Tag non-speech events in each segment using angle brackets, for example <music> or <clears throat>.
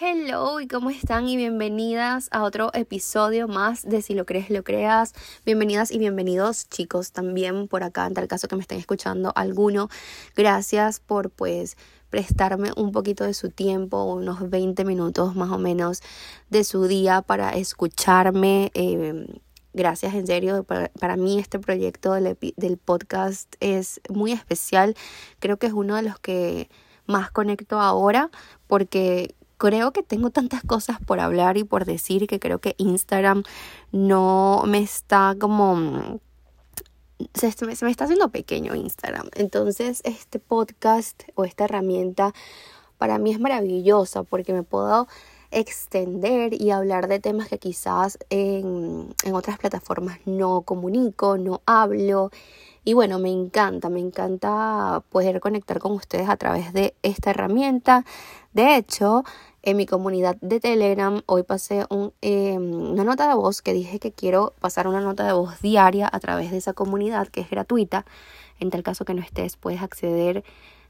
Hello y cómo están y bienvenidas a otro episodio más de Si lo crees, lo creas. Bienvenidas y bienvenidos chicos también por acá en tal caso que me estén escuchando alguno. Gracias por pues prestarme un poquito de su tiempo, unos 20 minutos más o menos de su día para escucharme. Em, gracias en serio, para, para mí este proyecto del, del podcast es muy especial. Creo que es uno de los que más conecto ahora porque creo que tengo tantas cosas por hablar y por decir que creo que Instagram no me está como... Se, se, me está haciendo pequeño Instagram. Entonces este podcast o esta herramienta para mí es maravillosa porque me puedo extender y hablar de temas que quizás en, en otras plataformas no comunico, no hablo. Y bueno, me encanta, me encanta poder conectar con ustedes a través de esta herramienta. De hecho, en mi comunidad de Telegram hoy pasé em, una nota de voz que dije que quiero pasar una nota de voz diaria a través de esa comunidad que es gratuita. En tal caso que no estés, puedes acceder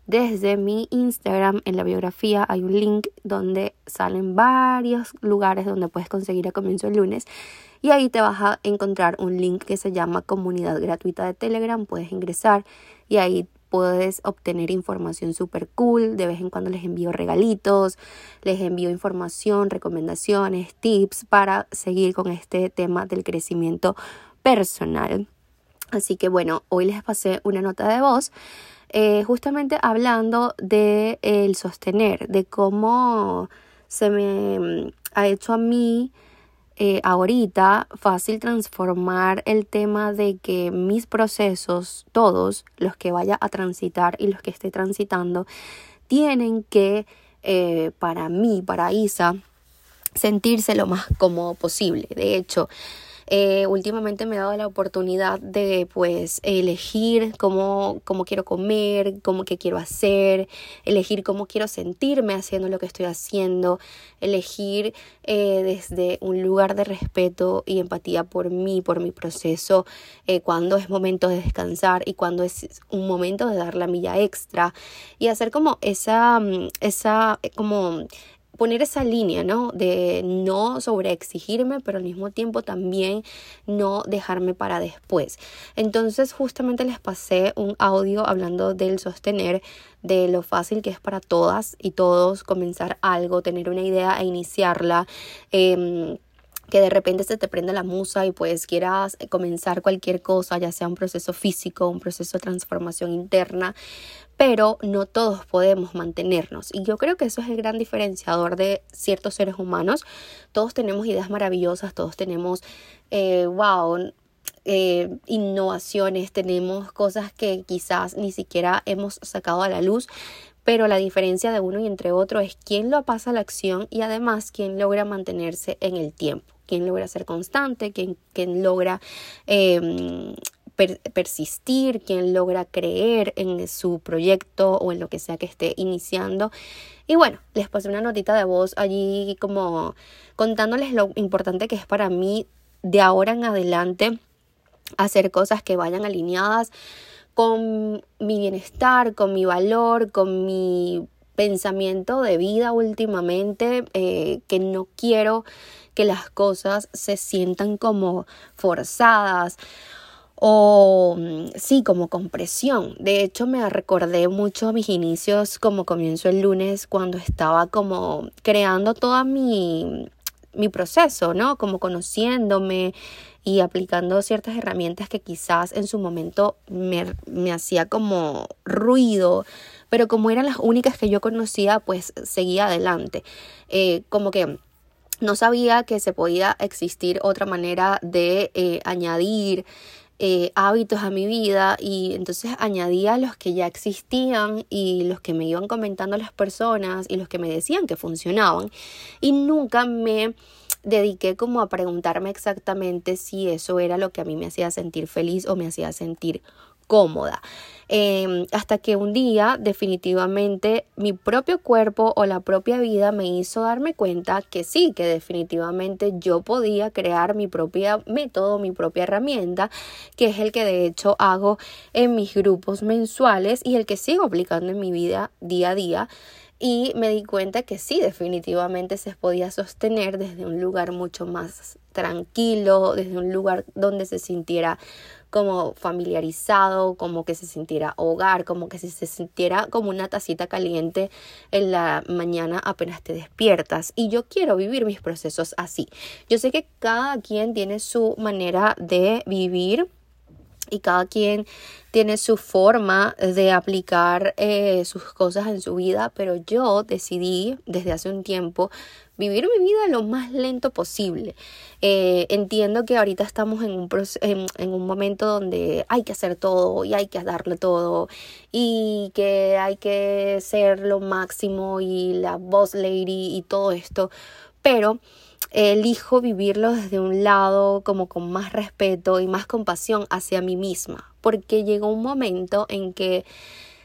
desde mi Instagram. En la biografía hay un link donde salen varios lugares donde puedes conseguir a comienzo el lunes. Y ahí te vas a encontrar un link que se llama comunidad gratuita de Telegram. Puedes ingresar y ahí puedes obtener información súper cool. De vez en cuando les envío regalitos, les envío información, recomendaciones, tips para seguir con este tema del crecimiento personal. Así que bueno, hoy les pasé una nota de voz. Eh, justamente hablando de el sostener, de cómo se me ha hecho a mí eh, ahorita fácil transformar el tema de que mis procesos, todos los que vaya a transitar y los que esté transitando, tienen que, eh, para mí, para Isa, sentirse lo más cómodo posible. De hecho, eh, últimamente me he dado la oportunidad de pues elegir cómo, cómo quiero comer, cómo que quiero hacer, elegir cómo quiero sentirme haciendo lo que estoy haciendo, elegir eh, desde un lugar de respeto y empatía por mí, por mi proceso, eh, cuando es momento de descansar y cuando es un momento de dar la milla extra. Y hacer como esa, mm, esa como poner esa línea, ¿no? De no sobreexigirme, pero al mismo tiempo también no dejarme para después. Entonces, justamente les pasé un audio hablando del sostener, de lo fácil que es para todas y todos comenzar algo, tener una idea e iniciarla. Eh, que de repente se te prenda la musa y pues quieras comenzar cualquier cosa, ya sea un proceso físico, un proceso de transformación interna, pero no todos podemos mantenernos. Y yo creo que eso es el gran diferenciador de ciertos seres humanos. Todos tenemos ideas maravillosas, todos tenemos, eh, wow, eh, innovaciones, tenemos cosas que quizás ni siquiera hemos sacado a la luz, pero la diferencia de uno y entre otro es quién lo pasa a la acción y además quién logra mantenerse en el tiempo, quién logra ser constante, quién, quién logra eh, persistir, quien logra creer en su proyecto o en lo que sea que esté iniciando. Y bueno, les pasé una notita de voz allí como contándoles lo importante que es para mí de ahora en adelante hacer cosas que vayan alineadas con mi bienestar, con mi valor, con mi pensamiento de vida últimamente, eh, que no quiero que las cosas se sientan como forzadas o mm, sí, como compresión. De hecho, me recordé mucho mis inicios como comienzo el lunes cuando estaba como creando todo mi, mi proceso, ¿no? Como conociéndome y aplicando ciertas herramientas que quizás en su momento me, me hacía como ruido, pero como eran las únicas que yo conocía, pues seguía adelante. Eh, como que no sabía que se podía existir otra manera de eh, añadir eh, hábitos a mi vida y entonces añadía los que ya existían y los que me iban comentando las personas y los que me decían que funcionaban. Y nunca me dediqué como a preguntarme exactamente si eso era lo que a mí me hacía sentir feliz o me hacía sentir cómoda. Em, hasta que un día definitivamente mi propio cuerpo o la propia vida me hizo darme cuenta que sí, que definitivamente yo podía crear mi propio método, mi propia herramienta, que es el que de hecho hago en mis grupos mensuales y el que sigo aplicando en mi vida día a día. y me di cuenta que sí, definitivamente se podía sostener desde un lugar mucho más tranquilo, desde un lugar donde se sintiera como familiarizado, como que se sintiera hogar, como que se sintiera como una tacita caliente en la mañana apenas te despiertas. Y yo quiero vivir mis procesos así. Yo sé que cada quien tiene su manera de vivir y cada quien tiene su forma de aplicar eh, sus cosas en su vida, pero yo decidí desde hace un tiempo vivir mi vida lo más lento posible. Eh, entiendo que ahorita estamos en un, en, en un momento donde hay que hacer todo y hay que darle todo y que hay que ser lo máximo y la boss lady y todo esto, pero elijo vivirlo desde un lado como con más respeto y más compasión hacia mí misma, porque llegó un momento en que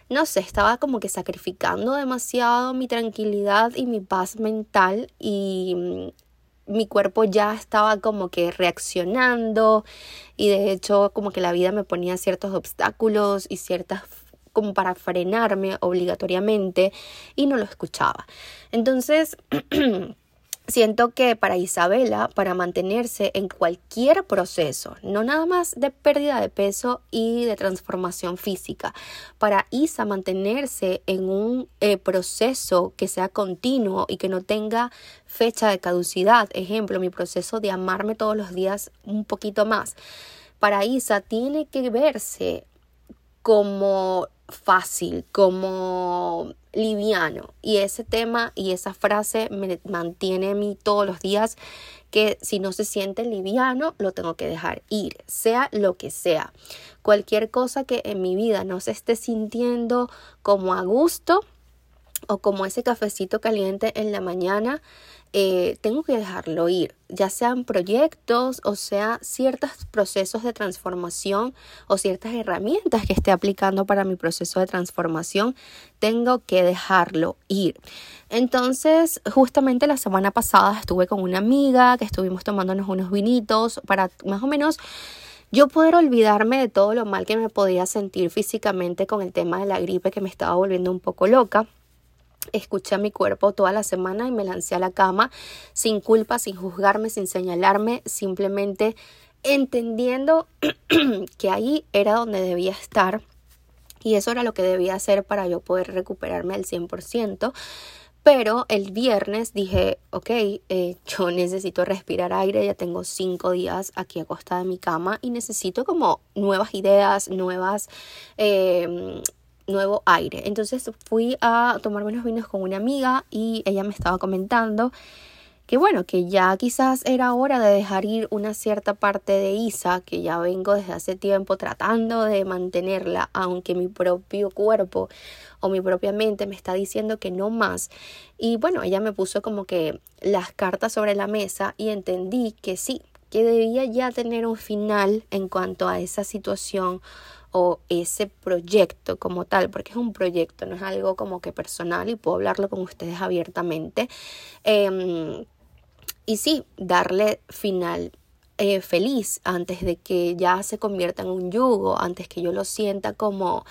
no sé, estaba como que sacrificando demasiado mi tranquilidad y mi paz mental y mm, mi cuerpo ya estaba como que reaccionando y de hecho como que la vida me ponía ciertos obstáculos y ciertas como para frenarme obligatoriamente y no lo escuchaba. Entonces <clears throat> Siento que para Isabela, para mantenerse en cualquier proceso, no nada más de pérdida de peso y de transformación física, para Isa mantenerse en un eh, proceso que sea continuo y que no tenga fecha de caducidad, ejemplo, mi proceso de amarme todos los días un poquito más, para Isa tiene que verse como fácil, como liviano. Y ese tema y esa frase me mantiene a mí todos los días que si no se siente liviano, lo tengo que dejar ir, sea lo que sea. Cualquier cosa que en mi vida no se esté sintiendo como a gusto o como ese cafecito caliente en la mañana, eh, tengo que dejarlo ir, ya sean proyectos o sea ciertos procesos de transformación o ciertas herramientas que esté aplicando para mi proceso de transformación, tengo que dejarlo ir. Entonces, justamente la semana pasada estuve con una amiga que estuvimos tomándonos unos vinitos para más o menos yo poder olvidarme de todo lo mal que me podía sentir físicamente con el tema de la gripe que me estaba volviendo un poco loca escuché a mi cuerpo toda la semana y me lancé a la cama sin culpa, sin juzgarme, sin señalarme, simplemente entendiendo <clears throat> que ahí era donde debía estar y eso era lo que debía hacer para yo poder recuperarme al 100%. Pero el viernes dije, ok, eh, yo necesito respirar aire, ya tengo cinco días aquí acostada en mi cama y necesito como nuevas ideas, nuevas... Eh, nuevo aire. Entonces fui a tomarme unos vinos con una amiga y ella me estaba comentando que bueno, que ya quizás era hora de dejar ir una cierta parte de Isa, que ya vengo desde hace tiempo tratando de mantenerla, aunque mi propio cuerpo o mi propia mente me está diciendo que no más. Y bueno, ella me puso como que las cartas sobre la mesa y entendí que sí, que debía ya tener un final en cuanto a esa situación o ese proyecto como tal, porque es un proyecto, no es algo como que personal y puedo hablarlo con ustedes abiertamente. Em, y sí, darle final eh, feliz antes de que ya se convierta en un yugo, antes que yo lo sienta como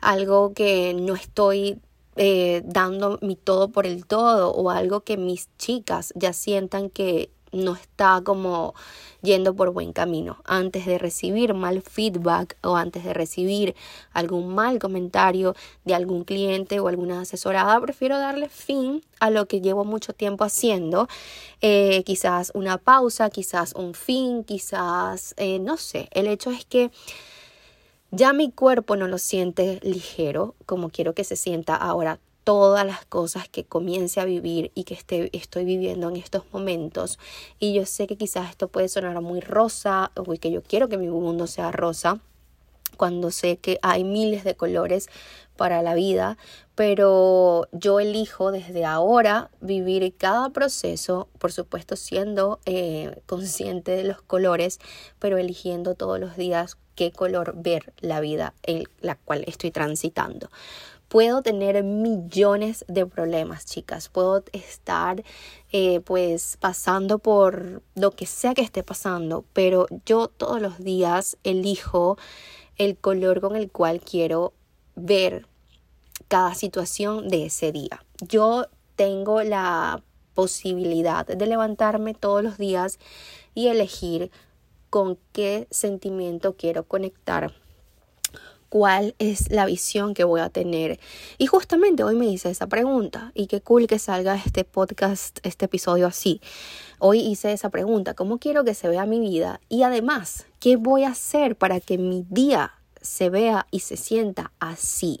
algo que no estoy eh, dando mi todo por el todo o algo que mis chicas ya sientan que no está como yendo por buen camino. Antes de recibir mal feedback o antes de recibir algún mal comentario de algún cliente o alguna asesorada, prefiero darle fin a lo que llevo mucho tiempo haciendo. Eh, quizás una pausa, quizás un fin, quizás, eh, no sé. El hecho es que ya mi cuerpo no lo siente ligero como quiero que se sienta ahora todas las cosas que comience a vivir y que esté, estoy viviendo en estos momentos. Y yo sé que quizás esto puede sonar muy rosa o que yo quiero que mi mundo sea rosa cuando sé que hay miles de colores para la vida, pero yo elijo desde ahora vivir cada proceso, por supuesto siendo eh, consciente de los colores, pero eligiendo todos los días qué color ver la vida en la cual estoy transitando. Puedo tener millones de problemas, chicas. Puedo estar eh, pues pasando por lo que sea que esté pasando, pero yo todos los días elijo el color con el cual quiero ver cada situación de ese día. Yo tengo la posibilidad de levantarme todos los días y elegir con qué sentimiento quiero conectar cuál es la visión que voy a tener. Y justamente hoy me hice esa pregunta y qué cool que salga este podcast, este episodio así. Hoy hice esa pregunta, ¿cómo quiero que se vea mi vida? Y además, ¿qué voy a hacer para que mi día se vea y se sienta así?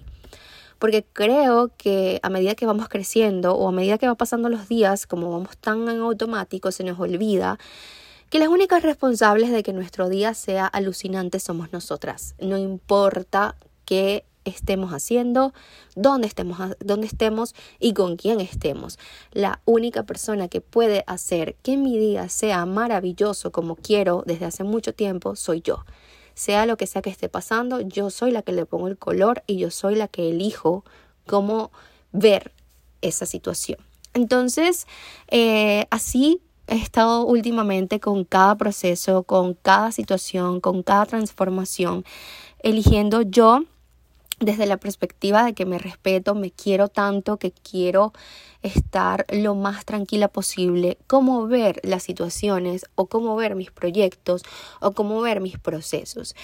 Porque creo que a medida que vamos creciendo o a medida que va pasando los días, como vamos tan en automático, se nos olvida que las únicas responsables de que nuestro día sea alucinante somos nosotras. No importa qué estemos haciendo, dónde estemos, dónde estemos y con quién estemos. La única persona que puede hacer que mi día sea maravilloso como quiero desde hace mucho tiempo soy yo. Sea lo que sea que esté pasando, yo soy la que le pongo el color y yo soy la que elijo cómo ver esa situación. Entonces, eh, así he estado últimamente con cada proceso, con cada situación, con cada transformación, eligiendo yo desde la perspectiva de que me respeto, me quiero tanto, que quiero estar lo más tranquila posible, cómo ver las situaciones o cómo ver mis proyectos o cómo ver mis procesos.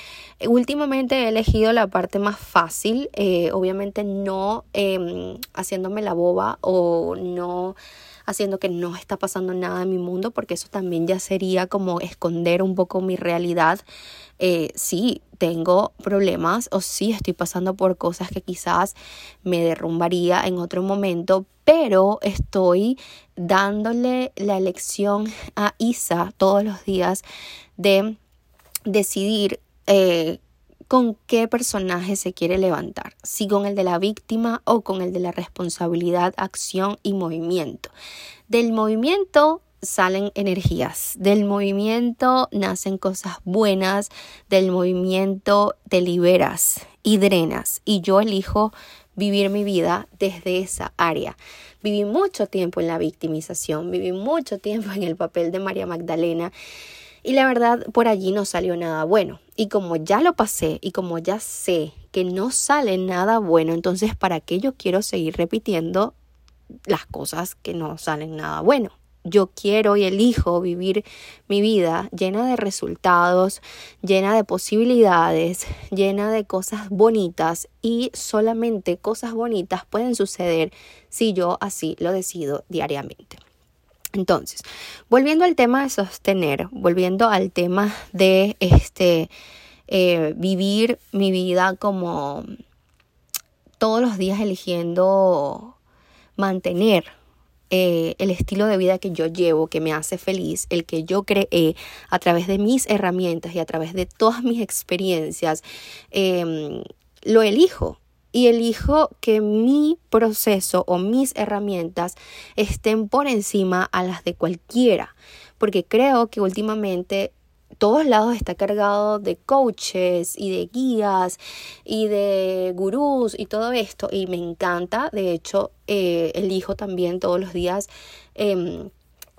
Últimamente he elegido la parte más fácil, eh, obviamente no em, haciéndome la boba o no haciendo que no está pasando nada en mi mundo, porque eso también ya sería como esconder un poco mi realidad. Eh, sí, tengo problemas o sí estoy pasando por cosas que quizás me derrumbaría en otro momento, pero estoy dándole la elección a Isa todos los días de decidir eh, con qué personaje se quiere levantar, si con el de la víctima o con el de la responsabilidad, acción y movimiento. Del movimiento salen energías, del movimiento nacen cosas buenas, del movimiento te liberas y drenas y yo elijo vivir mi vida desde esa área. Viví mucho tiempo en la victimización, viví mucho tiempo en el papel de María Magdalena y la verdad, por allí no salió nada bueno. Y como ya lo pasé y como ya sé que no sale nada bueno, entonces ¿para qué yo quiero seguir repitiendo las cosas que no salen nada bueno? Yo quiero y elijo vivir mi vida llena de resultados, llena de posibilidades, llena de cosas bonitas y solamente cosas bonitas pueden suceder si yo así lo decido diariamente. Entonces, volviendo al tema de sostener, volviendo al tema de este eh, vivir mi vida como todos los días eligiendo mantener eh, el estilo de vida que yo llevo, que me hace feliz, el que yo creé a través de mis herramientas y a través de todas mis experiencias, em, lo elijo y elijo que mi proceso o mis herramientas estén por encima a las de cualquiera, porque creo que últimamente todos lados está cargado de coaches y de guías y de gurús y todo esto y me encanta, de hecho eh, elijo también todos los días em,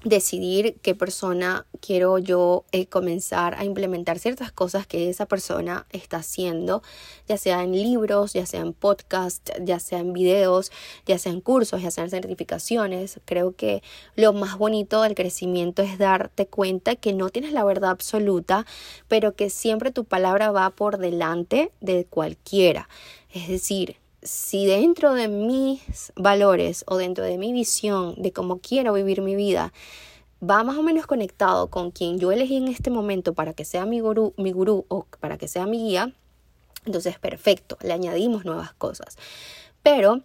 decidir qué persona quiero yo eh, comenzar a implementar ciertas cosas que esa persona está haciendo, ya sea en libros, ya sea en podcast, ya sea en videos, ya sea en cursos, ya sea en certificaciones. Creo que lo más bonito del crecimiento es darte cuenta que no tienes la verdad absoluta, pero que siempre tu palabra va por delante de cualquiera. Es decir, si dentro de mis valores o dentro de mi visión de cómo quiero vivir mi vida va más o menos conectado con quien yo elegí en este momento para que sea mi gurú, mi gurú o para que sea mi guía, entonces perfecto, le añadimos nuevas cosas. Pero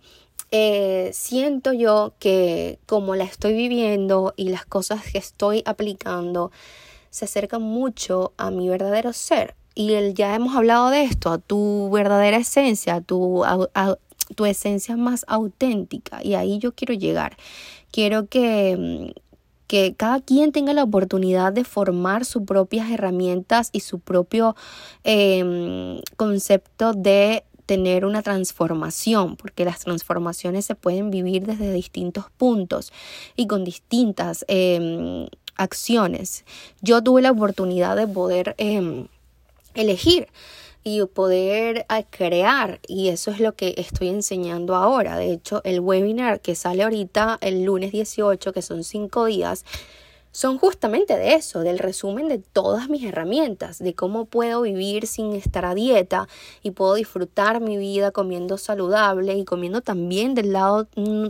eh, siento yo que como la estoy viviendo y las cosas que estoy aplicando se acercan mucho a mi verdadero ser, y el, ya hemos hablado de esto, a tu verdadera esencia, a tu, a, tu esencia más auténtica. Y ahí yo quiero llegar. Quiero que, que cada quien tenga la oportunidad de formar sus propias herramientas y su propio em, concepto de tener una transformación, porque las transformaciones se pueden vivir desde distintos puntos y con distintas em, acciones. Yo tuve la oportunidad de poder em, elegir. y poder ah, crear. Y eso es lo que estoy enseñando ahora. De hecho, el webinar que sale ahorita el lunes 18, que son cinco días, son justamente de eso, del resumen de todas mis herramientas, de cómo puedo vivir sin estar a dieta y puedo disfrutar mi vida comiendo saludable y comiendo también del lado, mm,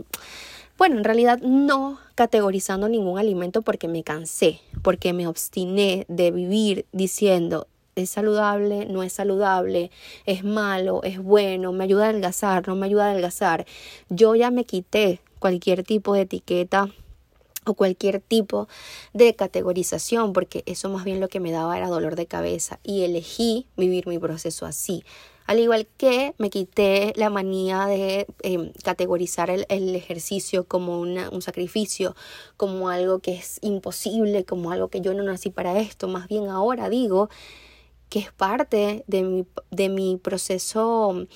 bueno, en realidad no categorizando ningún alimento porque me cansé, porque me obstiné de vivir diciendo es saludable, no es saludable, es malo, es bueno, me ayuda a adelgazar, no me ayuda a adelgazar. Yo ya me quité cualquier tipo de etiqueta o cualquier tipo de categorización, porque eso más bien lo que me daba era dolor de cabeza y elegí vivir mi proceso así. Al igual que me quité la manía de em, categorizar el, ejercicio como un sacrificio, como algo que es imposible, como algo que yo no nací para esto. Más bien ahora digo que es parte de mi, de mi proceso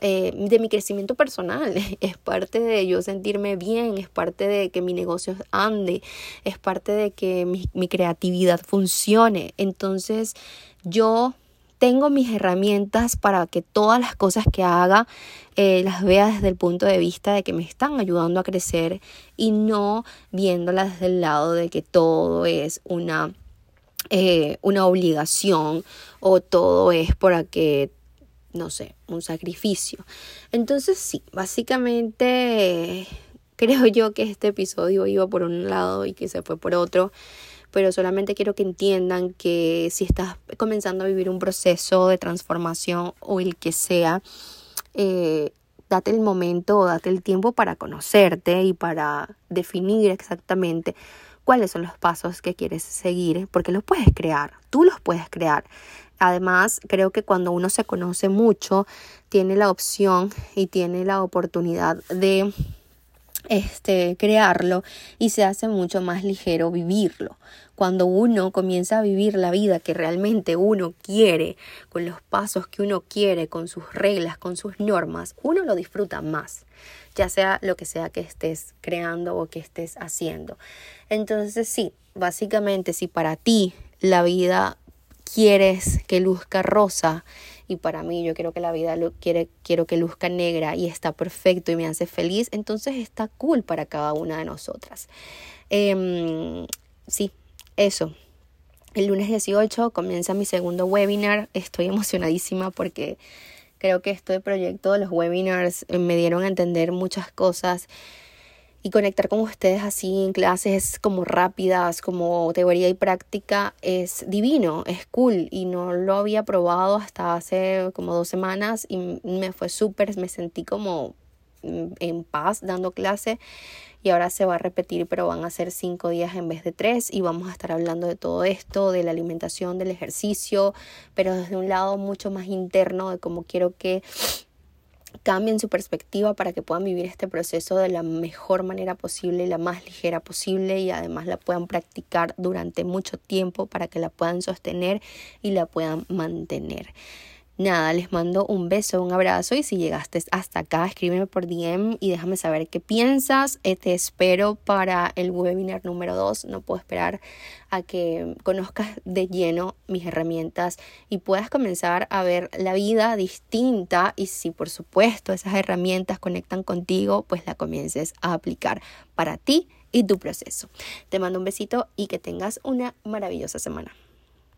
eh, de mi crecimiento personal, <laughs> es parte de yo sentirme bien, es parte de que mi negocio ande, es parte de que mi, creatividad funcione. Entonces yo tengo mis herramientas para que todas las cosas que haga eh, las vea desde el punto de vista de que me están ayudando a crecer y no viéndolas desde el lado de que todo es una, eh, una obligación o todo es para que no sé, un sacrificio. Entonces sí, básicamente <laughs> creo yo que este episodio iba por un lado y que se fue por otro, pero solamente quiero que entiendan que si estás comenzando a vivir un proceso de transformación o el que sea, eh, date el momento o date el tiempo para conocerte y para definir exactamente cuáles son los pasos que quieres seguir, porque los puedes crear, tú los puedes crear. Además, creo que cuando uno se conoce mucho, tiene la opción y tiene la oportunidad de este, crearlo y se hace mucho más ligero vivirlo. Cuando uno comienza a vivir la vida que realmente uno quiere, con los pasos que uno quiere, con sus reglas, con sus normas, uno lo disfruta más, ya sea lo que sea que estés creando o que estés haciendo. Entonces sí, básicamente si para ti la vida quieres que luzca rosa y para mí yo quiero que la vida lo quiere, quiero que luzca negra y está perfecto y me hace feliz, entonces está cool para cada una de nosotras. Em, sí, eso. El lunes 18 comienza mi segundo webinar. Estoy emocionadísima porque creo que este proyecto los webinars me dieron a entender muchas cosas y conectar con ustedes así en clases como rápidas, como teoría y práctica, es divino, es cool y no lo había probado hasta hace como dos semanas y me fue súper, me sentí como en paz dando clase y ahora se va a repetir, pero van a ser cinco días en vez de tres y vamos a estar hablando de todo esto, de la alimentación, del ejercicio, pero desde un lado mucho más interno de cómo quiero que cambien su perspectiva para que puedan vivir este proceso de la mejor manera posible, la más ligera posible y además la puedan practicar durante mucho tiempo para que la puedan sostener y la puedan mantener. Nada, les mando un beso, un abrazo y si llegaste hasta acá, escríbeme por DM y déjame saber qué piensas. Eh, te espero para el webinar número 2. No puedo esperar a que conozcas de lleno mis herramientas y puedas comenzar a ver la vida distinta y si por supuesto esas herramientas conectan contigo, pues la comiences a aplicar para ti y tu proceso. Te mando un besito y que tengas una maravillosa semana.